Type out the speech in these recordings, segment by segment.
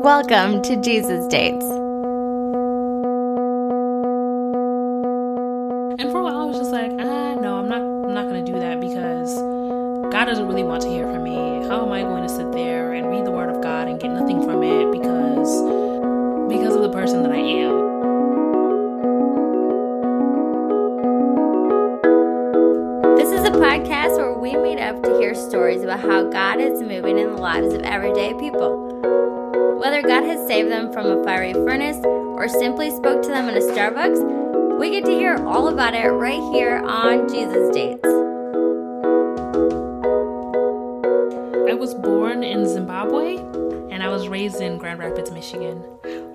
Welcome to Jesus Dates. And for a while, I was just like, ah, no, I'm not. I'm not going to do that because God doesn't really want to hear from me. How am I going to sit there and read the Word of God and get nothing from it because because of the person that I am? This is a podcast where we meet up to hear stories about how God is moving in the lives of everyday people. Whether God has saved them from a fiery furnace or simply spoke to them in a Starbucks, we get to hear all about it right here on Jesus Dates. I was born in Zimbabwe and I was raised in Grand Rapids, Michigan.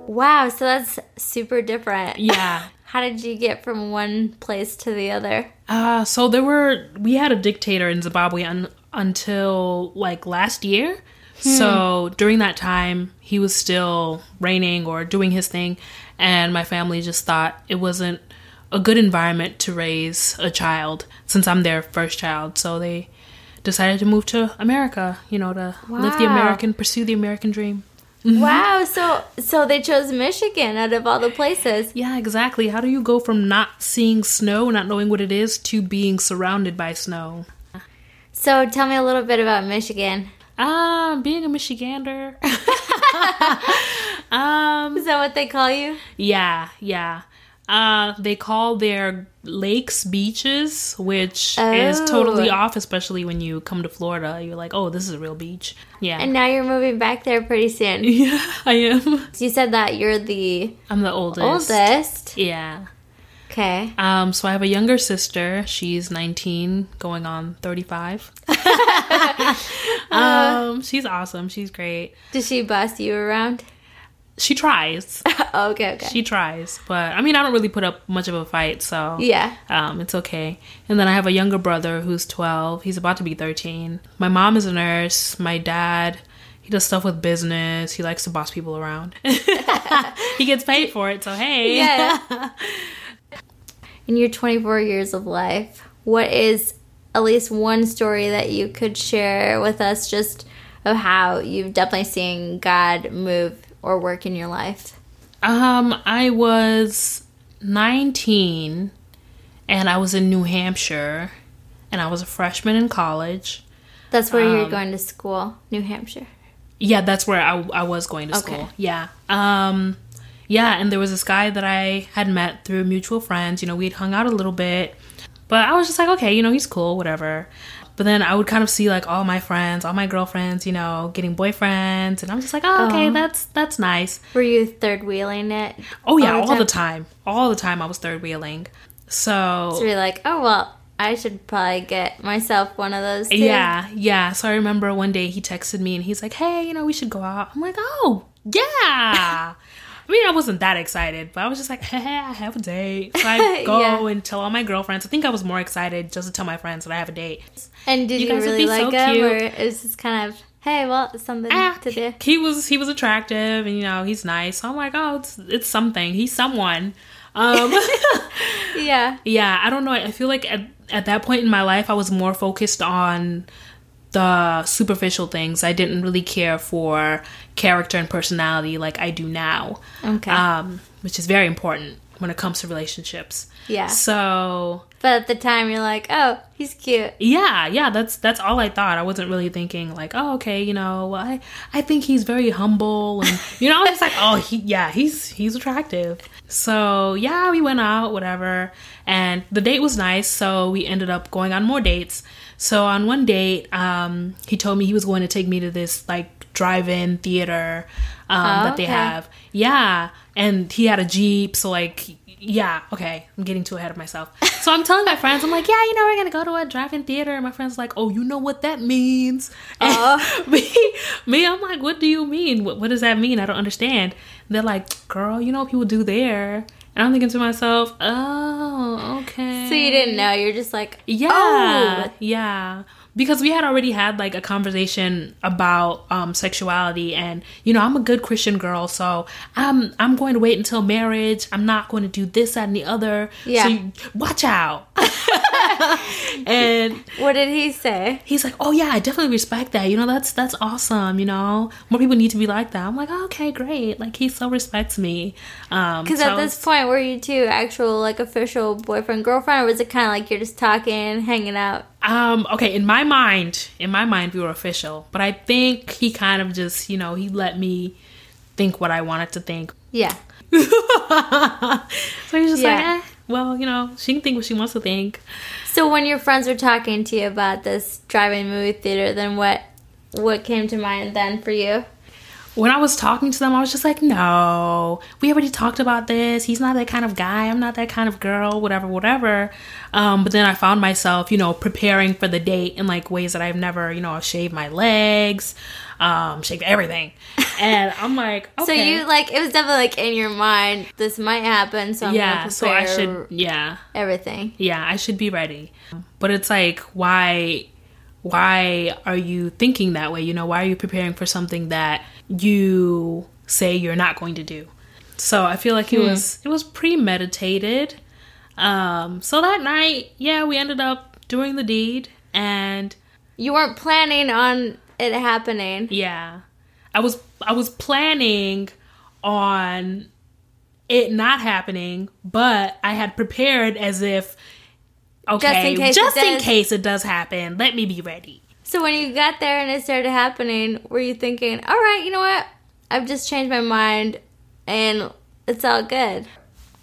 Wow, so that's super different. Yeah. How did you get from one place to the other? Uh, so there were we had a dictator in Zimbabwe un, until like last year. Hmm. So during that time, he was still reigning or doing his thing, and my family just thought it wasn't a good environment to raise a child since I'm their first child. So they decided to move to America, you know, to live the American, pursue the American dream. Wow, mm-hmm. so so they chose Michigan out of all the places. Yeah, exactly. How do you go from not seeing snow, not knowing what it is, to being surrounded by snow? So tell me a little bit about Michigan. Um, being a Michigander. um, Is that what they call you? yeah, yeah. Uh, they call their lakes beaches, which is Oh. totally off, especially when you come to Florida. You're like, oh, this is a real beach. Yeah. And now you're moving back there pretty soon. yeah, I am. You said that you're the I'm the oldest. oldest. Yeah. Okay. Um, so I have a younger sister. She's 19, going on 35. um, she's awesome. She's great. Does she boss you around? She tries. Okay, okay. She tries, but I mean, I don't really put up much of a fight, so yeah. um, it's okay. And then I have a younger brother who's 12. He's about to be 13. My mom is a nurse. My dad, he does stuff with business. He likes to boss people around. he gets paid for it, so hey. Yeah. In your 24 years of life, what is at least one story that you could share with us just of how you've definitely seen God move or work in your life? Um, I was 19 and I was in New Hampshire and I was a freshman in college. That's where you're Um, going to school, New Hampshire. Yeah, that's where I, I was going to Okay. school. Yeah. Um yeah, and there was this guy that I had met through mutual friends. You know, we'd hung out a little bit. But I was just like, okay, you know, he's cool, whatever. But then I would kind of see like all my friends, all my girlfriends, you know, getting boyfriends, and I'm just like, oh, okay, Oh. that's that's nice. Were you third wheeling it? Oh yeah, All all the the time, all the time I was third wheeling. So So you're like, oh well, I should probably get myself one of those too. Yeah, yeah. So I remember one day he texted me and he's like, "Hey, you know, we should go out." I'm like, "Oh, yeah." I mean, I wasn't that excited, but I was just like, "Hey, I have a date." So I go Yeah. and tell all my girlfriends. I think I was more excited just to tell my friends that I have a date. And did You you, really be so like him, cute. or it was just kind of, hey, well, it's something Ah, to do? He was he was attractive and you know he's nice. So I'm like, "Oh, it's it's something. He's someone." Um, Yeah. yeah, I don't know. I feel like at at that point in my life, I was more focused on the superficial things. I didn't really care for character and personality like I do now. Okay. Um, which is very important when it comes to relationships. Yeah. So But at the time, you're like, oh, he's cute. yeah, yeah, that's that's all I thought. I wasn't really thinking like, oh, okay, you know, well, I I think he's very humble, and you know, I was like, oh, he yeah, he's he's attractive. So yeah, we went out, whatever, and the date was nice. So we ended up going on more dates. So on one date, um, he told me he was going to take me to this like drive-in theater um, Oh, that they okay. have. Yeah, and he had a jeep, so like. Yeah, okay. I'm getting too ahead of myself. So I'm telling my friends, I'm like, yeah, you know, we're gonna go to a drive-in theater. And my friends like, oh, you know what that means? And Oh. me, me, I'm like, what do you mean? What, what does that mean? I don't understand. they're like, girl, you know what people do there? And I'm thinking to myself, oh, okay. So you didn't know. You're just like, Yeah, oh. yeah. Because we had already had like a conversation about um, sexuality and you know i'm a good christian girl so i'm i'm going to wait until marriage. I'm not going to do this that and the other. Yeah. so you, watch out. And What did he say? he's like oh yeah i definitely respect that. You know that's that's awesome you know? More people need to be like that. I'm like oh, okay great. Like he so respects me. Um Because so at this point, were you two actual like official boyfriend girlfriend, or was it kind of like you're just talking, hanging out? Um, okay, in my mind, in my mind we were official, but I think he kind of just, you know, he let me think what I wanted to think. Yeah. so he's just Yeah. like, eh, well, you know, she can think what she wants to think. So when your friends were talking to you about this driving movie theater, then what what came to mind then for you? When I was talking to them, I was just like, no, we already talked about this. He's not that kind of guy. I'm not that kind of girl, whatever, whatever. Um, but then I found myself, you know, preparing for the date in like ways that I've never, you know, shaved my legs, um, shaved everything. And I'm like, okay. So you like it was definitely like in your mind, this might happen, so I'm yeah, so I should, yeah. everything. yeah i should be ready but it's like why why are you thinking that way? You know why are you preparing for something that you say you're not going to do? So i feel like it was it was premeditated. Um so that night yeah we ended up doing the deed and You weren't planning on it happening. yeah. I was i was planning on it not happening but i had prepared as if okay case it just in does. case it does happen let me be ready So when you got there and it started happening, were you thinking, "All right, you know what? I've just changed my mind, and it's all good."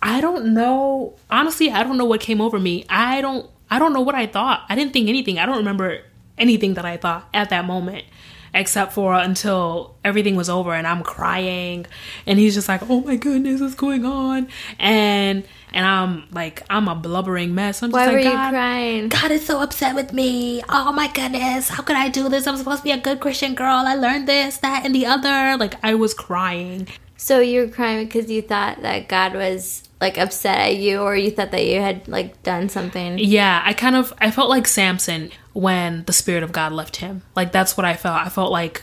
i don't know honestly i don't know what came over me i don't i don't know what i thought i didn't think anything i don't remember anything that i thought at that moment except for until everything was over and i'm crying and he's just like oh my goodness what's going on and and i'm like i'm a blubbering mess i'm just Why like were you God, crying? God is so upset with me. Oh my goodness. How could I do this? I'm supposed to be a good Christian girl. I learned this, that, and the other. Like, I was crying. So you were crying because you thought that God was like upset at you, or you thought that you had like done something. Yeah, I kind of, I felt like Samson when the Spirit of God left him. Like, that's what I felt. I felt like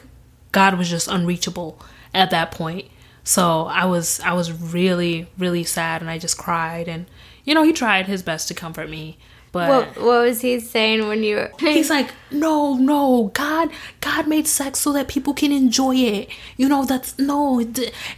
God was just unreachable at that point. So I was, I was really, really sad and I just cried. And, you know, he tried his best to comfort me. But What What was he saying when you were? He's like, no, no, God, God made sex so that people can enjoy it. You know, that's no.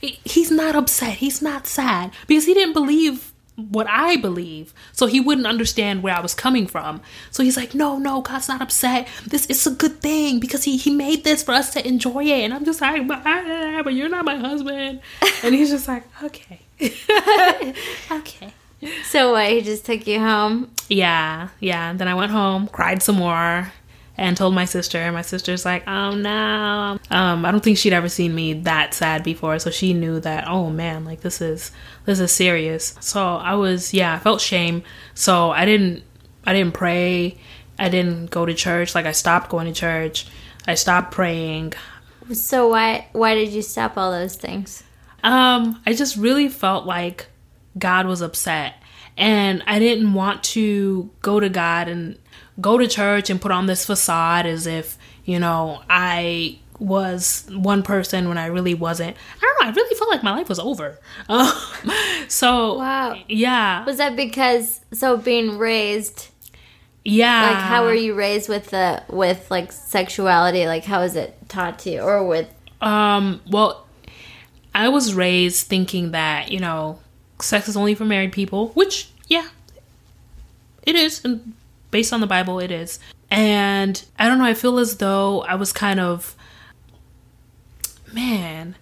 He's not upset. He's not sad because he didn't believe what I believe, so he wouldn't understand where I was coming from. So he's like, no, no, God's not upset. This is a good thing because he he made this for us to enjoy it. And I'm just like, but, but you're not my husband. And he's just like, okay, okay. So what? He just took you home. Yeah, yeah. And then I went home, cried some more, and told my sister. And my sister's like, "Oh no." Um, I don't think she'd ever seen me that sad before, so she knew that. Oh man, like this is this is serious. So I was, yeah, I felt shame. So I didn't, I didn't pray. I didn't go to church. Like I stopped going to church. I stopped praying. So why Why did you stop all those things? Um, I just really felt like God was upset. And I didn't want to go to God and go to church and put on this facade as if, you know, I was one person when I really wasn't. I don't know, I really felt like my life was over. Um, so, Wow. yeah. Was that because so being raised? Yeah. Like, how were you raised with the with like sexuality? Like, how was it taught to you, or with? Um, well, I was raised thinking that, you know, sex is only for married people, which, yeah, it is. And based on the Bible, it is. And I don't know, I feel as though I was kind of, man,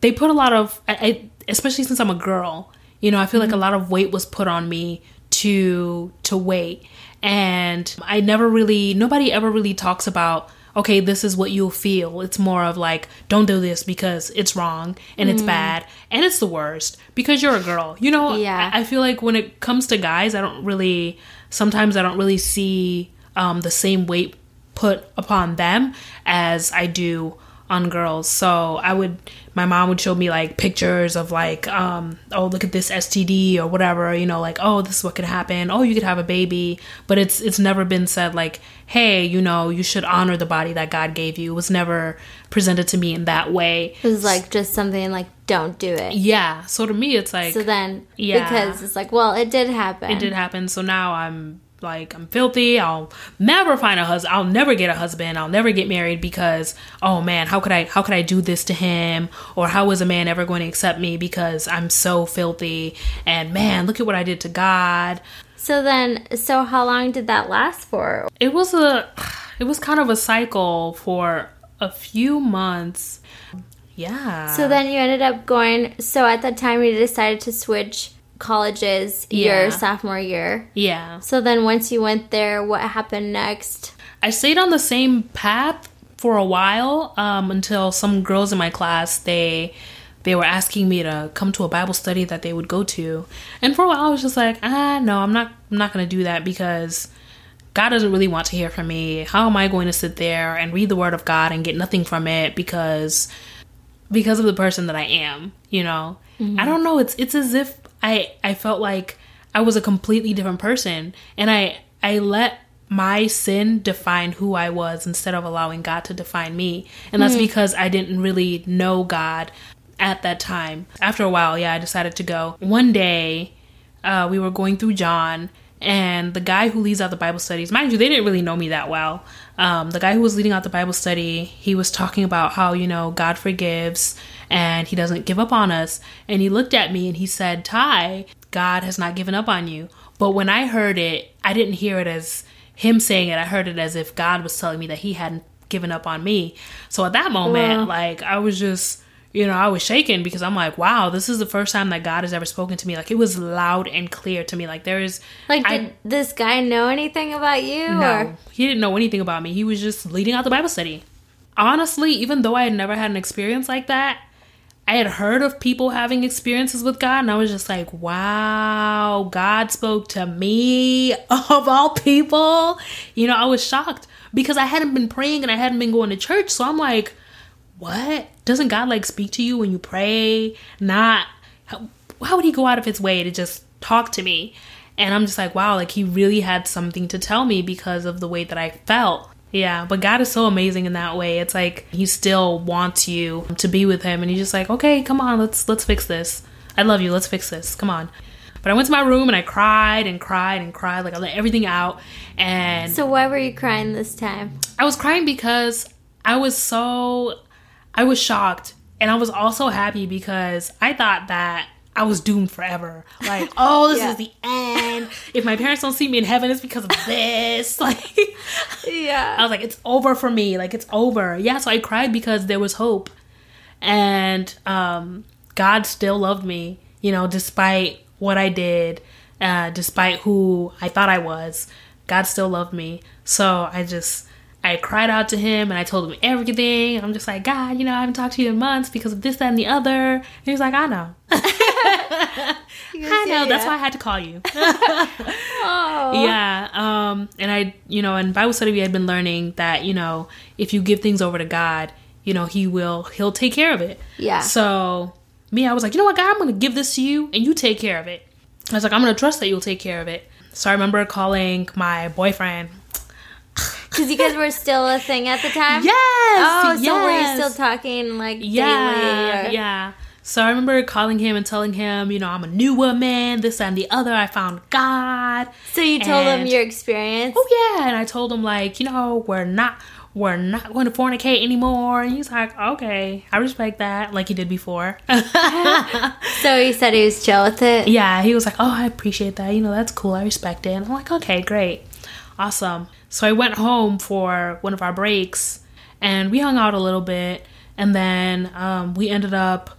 they put a lot of, I, I, especially since I'm a girl, you know, I feel like a mm-hmm. lot of weight was put on me to to wait and i never really nobody ever really talks about okay this is what you'll feel. It's more of like don't do this because it's wrong and it's bad and it's the worst because you're a girl. You know Yeah. I, I feel like when it comes to guys i don't really sometimes i don't really see um, the same weight put upon them as i do on girls. So I would, my mom would show me like pictures of like, um, oh, look at this STD or whatever, you know, like, oh, this is what could happen. Oh, you could have a baby. But it's, it's never been said like, hey, you know, you should honor the body that God gave you. It was never presented to me in that way. It was like just something like, don't do it. Yeah. So to me, it's like, So then, Yeah. because it's like, well, it did happen. it did happen. So now I'm like I'm filthy. I'll never find a husband. I'll never get a husband. I'll never get married because oh man, how could I how could I do this to him? Or how is a man ever going to accept me because I'm so filthy? And man, look at what I did to God. So then, so how long did that last for? It was a it was kind of a cycle for a few months. Yeah. So then you ended up going. So at that time, you decided to switch colleges Yeah. your sophomore year. yeah. So then once you went there, what happened next? I stayed on the same path for a while um, until some girls in my class they they were asking me to come to a Bible study that they would go to, and for a while I was just like, ah, no, I'm not, I'm not gonna do that because God doesn't really want to hear from me. How am I going to sit there and read the Word of God and get nothing from it because because of the person that I am, you know? I don't know, it's it's as if I I felt like I was a completely different person and I I let my sin define who I was instead of allowing God to define me. And that's because I didn't really know God at that time. After a while, yeah, I decided to go. One day, uh, we were going through John, and the guy who leads out the Bible studies, mind you, they didn't really know me that well. Um, the guy who was leading out the Bible study, he was talking about how, you know, God forgives and he doesn't give up on us. And he looked at me and he said, Ty, God has not given up on you. But when I heard it, I didn't hear it as him saying it. I heard it as if God was telling me that he hadn't given up on me. So at that moment, Wow. like, I was just, you know, I was shaken because I'm like, wow, this is the first time that God has ever spoken to me. Like, it was loud and clear to me. Like, there is, Like, I- did this guy know anything about you? no, Or? he didn't know anything about me. He was just leading out the Bible study. Honestly, even though I had never had an experience like that, I had heard of people having experiences with God, and I was just like, wow, God spoke to me of all people. You know, I was shocked because I hadn't been praying and I hadn't been going to church. So I'm like, what? Doesn't God like speak to you when you pray? Not, how, how would he go out of his way to just talk to me? And I'm just like, wow, like he really had something to tell me because of the way that I felt. Yeah, but God is so amazing in that way. It's like he still wants you to be with him and he's just like, "Okay, come on, let's let's fix this. I love you. Let's fix this. Come on." But I went to my room and I cried and cried and cried like I let everything out and So why were you crying this time? I was crying because I was so I was shocked and I was also happy because I thought that I was doomed forever. Like, oh, this Yeah. is the end. If my parents don't see me in heaven, it's because of this. Like Yeah. I was like, it's over for me. Like it's over. Yeah, so I cried because there was hope. And um God still loved me, you know, despite what I did, uh, despite who I thought I was. God still loved me. So I just I cried out to him and I told him everything. I'm just like, God, you know, I haven't talked to you in months because of this, that, and the other. And he was like, I know. I know. That's why I had to call you. Oh. Yeah. Um, and I, you know, in Bible study, we had been learning that, you know, if you give things over to God, you know, He will, He'll take care of it. Yeah. So, me, I was like, you know what, God, I'm going to give this to you and you take care of it. I was like, I'm going to trust that you'll take care of it. So, I remember calling my boyfriend. Because you guys were still a thing at the time? Yes. Oh, so were you still talking like yeah, daily? Or... yeah. So I remember calling him and telling him, you know, I'm a new woman, this and the other. I found God. So you told him your experience? oh yeah and i told him like you know we're not we're not going to fornicate anymore and he's like okay i respect that like he did before So he said he was chill with it? yeah he was like oh i appreciate that you know that's cool i respect it and i'm like okay great awesome so i went home for one of our breaks and we hung out a little bit and then um, we ended up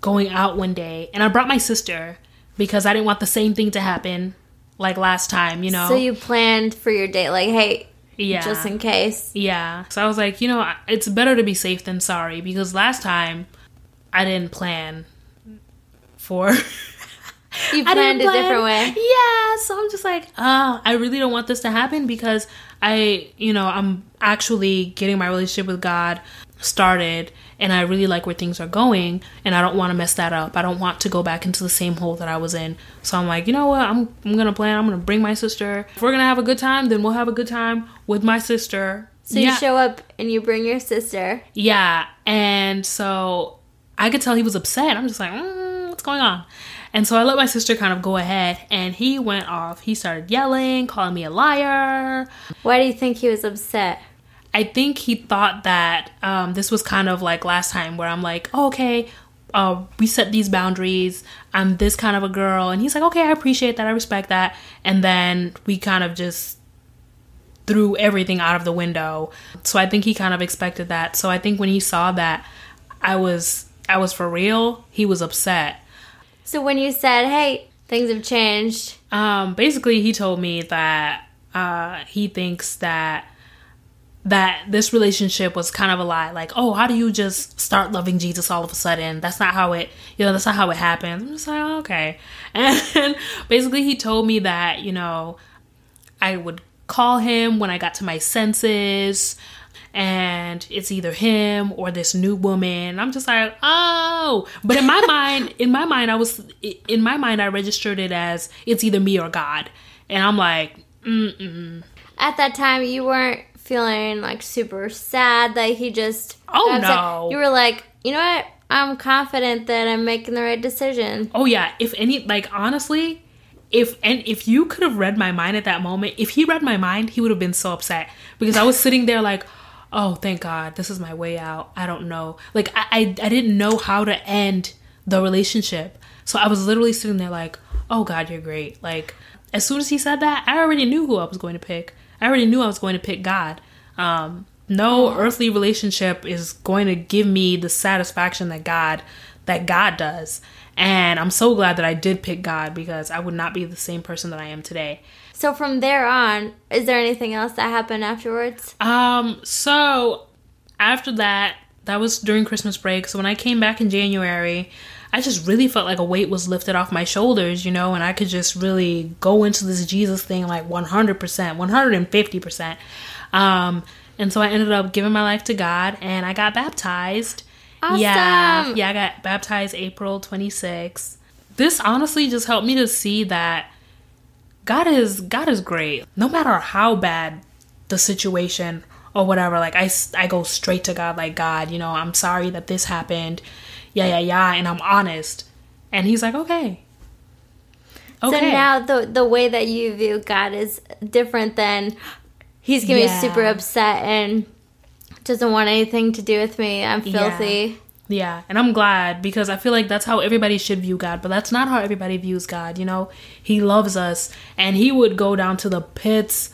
going out one day and i brought my sister because i didn't want the same thing to happen like last time you know So you planned for your date, like, hey, yeah just in case. Yeah. So I was like, you know, it's better to be safe than sorry because last time I didn't plan for. You planned a different way. Yeah. So I'm just like, uh, I really don't want this to happen because I, you know, I'm actually getting my relationship with God started and I really like where things are going and I don't want to mess that up. I don't want to go back into the same hole that I was in. So I'm like, you know what? I'm I'm going to plan. I'm going to bring my sister. If we're going to have a good time, then we'll have a good time with my sister. So you show up and you bring your sister. Yeah. And so I could tell he was upset. I'm just like, mm, what's going on? And so I let my sister kind of go ahead and he went off. He started yelling, calling me a liar. Why do you think he was upset? I think he thought that um, this was kind of like last time where I'm like, oh, okay, uh, we set these boundaries. I'm this kind of a girl. And he's like, okay, I appreciate that. I respect that. And then we kind of just threw everything out of the window. So I think he kind of expected that. So I think when he saw that I was I was for real, he was upset. So when you said, "Hey, things have changed," um, basically he told me that uh, he thinks that that this relationship was kind of a lie. Like, oh, how do you just start loving Jesus all of a sudden? That's not how it, you know, that's not how it happened. I'm just like, oh, okay. And basically, he told me that, you know, I would call him when I got to my senses and it's either him or this new woman. I'm just like, oh. But in my mind, in my mind, I was in my mind, I registered it as it's either me or God, and I'm like, mm. At that time, you weren't feeling like super sad that he just. Oh no! You were like, you know what? I'm confident that I'm making the right decision. Oh yeah. If any, like honestly, if and if you could have read my mind at that moment, if he read my mind, he would have been so upset because I was sitting there like oh thank god this is my way out. I don't know. Like I, I i didn't know how to end the relationship. So i was literally sitting there like oh god you're great. Like as soon as he said that i already knew who i was going to pick. I already knew i was going to pick god. Um no earthly relationship is going to give me the satisfaction that god that god does. And i'm so glad that i did pick god because i would not be the same person that i am today so from there on, is there anything else that happened afterwards? Um, so after that, that was during Christmas break. So when I came back in January, I just really felt like a weight was lifted off my shoulders, you know, and I could just really go into this Jesus thing like 100%, 150%. Um, and so I ended up giving my life to God and I got baptized. Awesome. Yeah. Yeah, I got baptized April 26th. This honestly just helped me to see that God is God is great. No matter how bad the situation or whatever, like I I go straight to God like God, you know, I'm sorry that this happened. Yeah, yeah, yeah, and I'm honest. And he's like, "Okay." Okay. So now the the way that you view God is different than he's gonna yeah. be super upset and doesn't want anything to do with me. I'm filthy. Yeah. And I'm glad because I feel like that's how everybody should view God, but that's not how everybody views God, you know? He loves us and he would go down to the pits,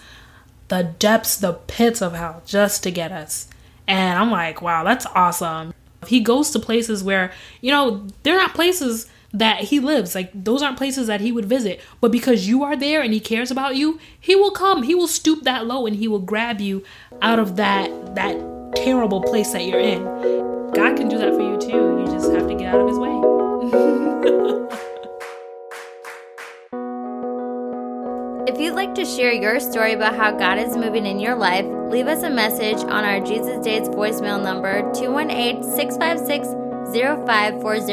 the depths, the pits of hell just to get us. And I'm like, wow, that's awesome. He goes to places where, you know, they're not places that he lives. Like those aren't places that he would visit. But because you are there and he cares about you, he will come. He will stoop that low and he will grab you out of that that terrible place that you're in. God can do that for you too. You just have to get out of his way. if you'd like to share your story about how God is moving in your life, leave us a message on our Jesus Dates voicemail number 218 656 0540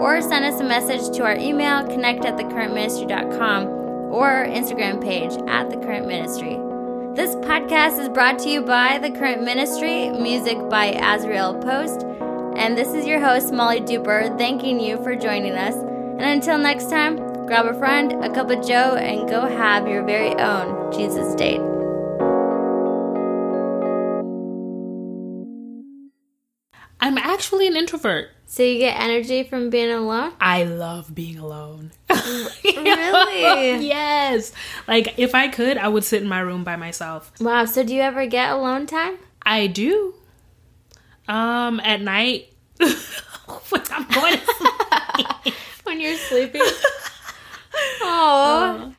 or send us a message to our email connect at thecurrentministry.com or our Instagram page at the current ministry. This podcast is brought to you by The Current Ministry, music by Azrael Post, and this is your host, Molly Duper, thanking you for joining us. And until next time, grab a friend, a cup of joe, and go have your very own Jesus date. I'm actually an introvert. So you get energy from being alone? I love being alone. really? yes. Like if I could, I would sit in my room by myself. Wow. So do you ever get alone time? I do. Um, at night when I'm going to sleep. when you're sleeping. Oh,